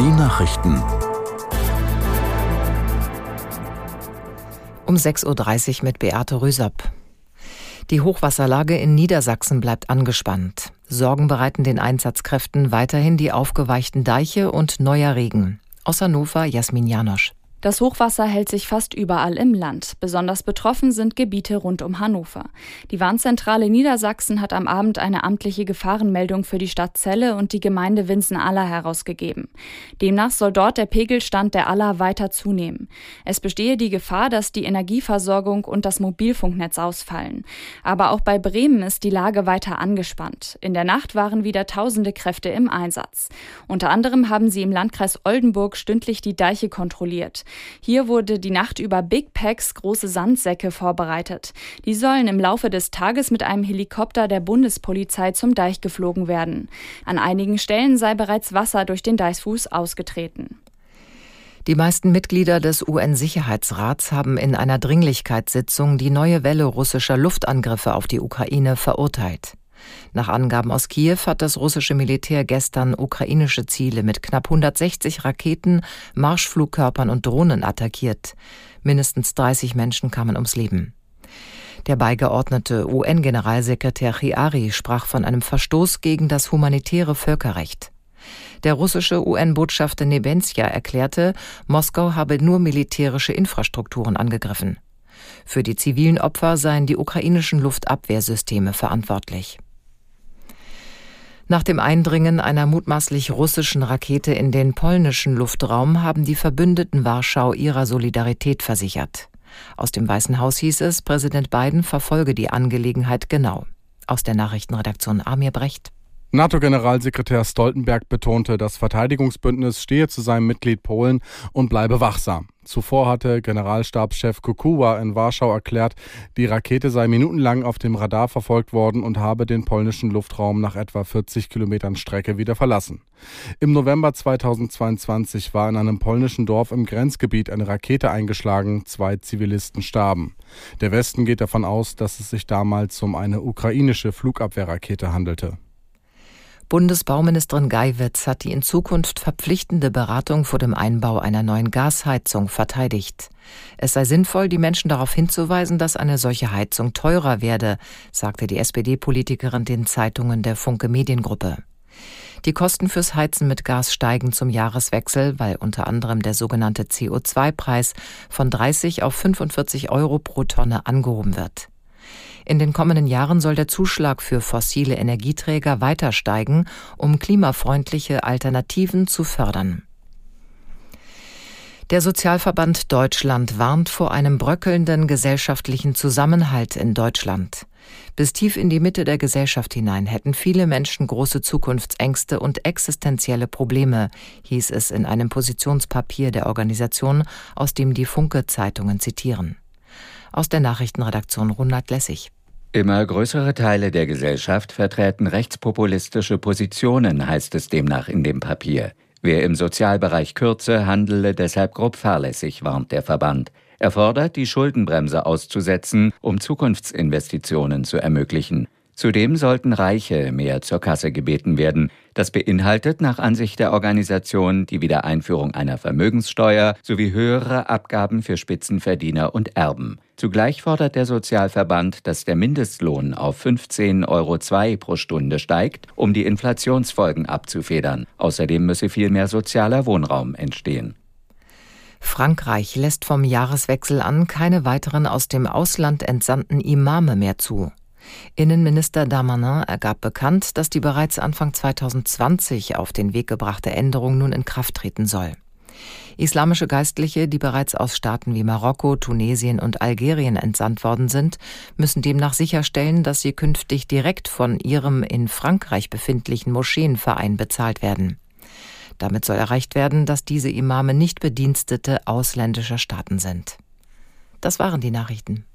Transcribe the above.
Die Nachrichten. Um 6.30 Uhr mit Beate Rüsop. Die Hochwasserlage in Niedersachsen bleibt angespannt. Sorgen bereiten den Einsatzkräften weiterhin die aufgeweichten Deiche und neuer Regen. Aus Hannover Jasmin Janosch. Das Hochwasser hält sich fast überall im Land. Besonders betroffen sind Gebiete rund um Hannover. Die Warnzentrale Niedersachsen hat am Abend eine amtliche Gefahrenmeldung für die Stadt Celle und die Gemeinde Winsen-Aller herausgegeben. Demnach soll dort der Pegelstand der Aller weiter zunehmen. Es bestehe die Gefahr, dass die Energieversorgung und das Mobilfunknetz ausfallen. Aber auch bei Bremen ist die Lage weiter angespannt. In der Nacht waren wieder tausende Kräfte im Einsatz. Unter anderem haben sie im Landkreis Oldenburg stündlich die Deiche kontrolliert. Hier wurde die Nacht über Big Packs große Sandsäcke vorbereitet. Die sollen im Laufe des Tages mit einem Helikopter der Bundespolizei zum Deich geflogen werden. An einigen Stellen sei bereits Wasser durch den Deichfuß ausgetreten. Die meisten Mitglieder des UN-Sicherheitsrats haben in einer Dringlichkeitssitzung die neue Welle russischer Luftangriffe auf die Ukraine verurteilt. Nach Angaben aus Kiew hat das russische Militär gestern ukrainische Ziele mit knapp 160 Raketen, Marschflugkörpern und Drohnen attackiert. Mindestens 30 Menschen kamen ums Leben. Der beigeordnete UN-Generalsekretär Chiari sprach von einem Verstoß gegen das humanitäre Völkerrecht. Der russische UN-Botschafter Nebenzia erklärte, Moskau habe nur militärische Infrastrukturen angegriffen. Für die zivilen Opfer seien die ukrainischen Luftabwehrsysteme verantwortlich. Nach dem Eindringen einer mutmaßlich russischen Rakete in den polnischen Luftraum haben die Verbündeten Warschau ihrer Solidarität versichert. Aus dem Weißen Haus hieß es, Präsident Biden verfolge die Angelegenheit genau. Aus der Nachrichtenredaktion Amir Brecht. NATO-Generalsekretär Stoltenberg betonte, das Verteidigungsbündnis stehe zu seinem Mitglied Polen und bleibe wachsam. Zuvor hatte Generalstabschef Kukuwa in Warschau erklärt, die Rakete sei minutenlang auf dem Radar verfolgt worden und habe den polnischen Luftraum nach etwa 40 Kilometern Strecke wieder verlassen. Im November 2022 war in einem polnischen Dorf im Grenzgebiet eine Rakete eingeschlagen, zwei Zivilisten starben. Der Westen geht davon aus, dass es sich damals um eine ukrainische Flugabwehrrakete handelte. Bundesbauministerin Geiwitz hat die in Zukunft verpflichtende Beratung vor dem Einbau einer neuen Gasheizung verteidigt. Es sei sinnvoll, die Menschen darauf hinzuweisen, dass eine solche Heizung teurer werde, sagte die SPD-Politikerin den Zeitungen der Funke Mediengruppe. Die Kosten fürs Heizen mit Gas steigen zum Jahreswechsel, weil unter anderem der sogenannte CO2-Preis von 30 auf 45 Euro pro Tonne angehoben wird. In den kommenden Jahren soll der Zuschlag für fossile Energieträger weiter steigen, um klimafreundliche Alternativen zu fördern. Der Sozialverband Deutschland warnt vor einem bröckelnden gesellschaftlichen Zusammenhalt in Deutschland. Bis tief in die Mitte der Gesellschaft hinein hätten viele Menschen große Zukunftsängste und existenzielle Probleme, hieß es in einem Positionspapier der Organisation, aus dem die Funke Zeitungen zitieren. Aus der Nachrichtenredaktion Ronald Lessig. Immer größere Teile der Gesellschaft vertreten rechtspopulistische Positionen, heißt es demnach in dem Papier. Wer im Sozialbereich kürze, handele deshalb grob fahrlässig, warnt der Verband. Er fordert, die Schuldenbremse auszusetzen, um Zukunftsinvestitionen zu ermöglichen. Zudem sollten Reiche mehr zur Kasse gebeten werden. Das beinhaltet nach Ansicht der Organisation die Wiedereinführung einer Vermögenssteuer sowie höhere Abgaben für Spitzenverdiener und Erben. Zugleich fordert der Sozialverband, dass der Mindestlohn auf 15,02 Euro pro Stunde steigt, um die Inflationsfolgen abzufedern. Außerdem müsse viel mehr sozialer Wohnraum entstehen. Frankreich lässt vom Jahreswechsel an keine weiteren aus dem Ausland entsandten Imame mehr zu. Innenminister Damanin ergab bekannt, dass die bereits Anfang 2020 auf den Weg gebrachte Änderung nun in Kraft treten soll. Islamische Geistliche, die bereits aus Staaten wie Marokko, Tunesien und Algerien entsandt worden sind, müssen demnach sicherstellen, dass sie künftig direkt von ihrem in Frankreich befindlichen Moscheenverein bezahlt werden. Damit soll erreicht werden, dass diese Imame nicht Bedienstete ausländischer Staaten sind. Das waren die Nachrichten.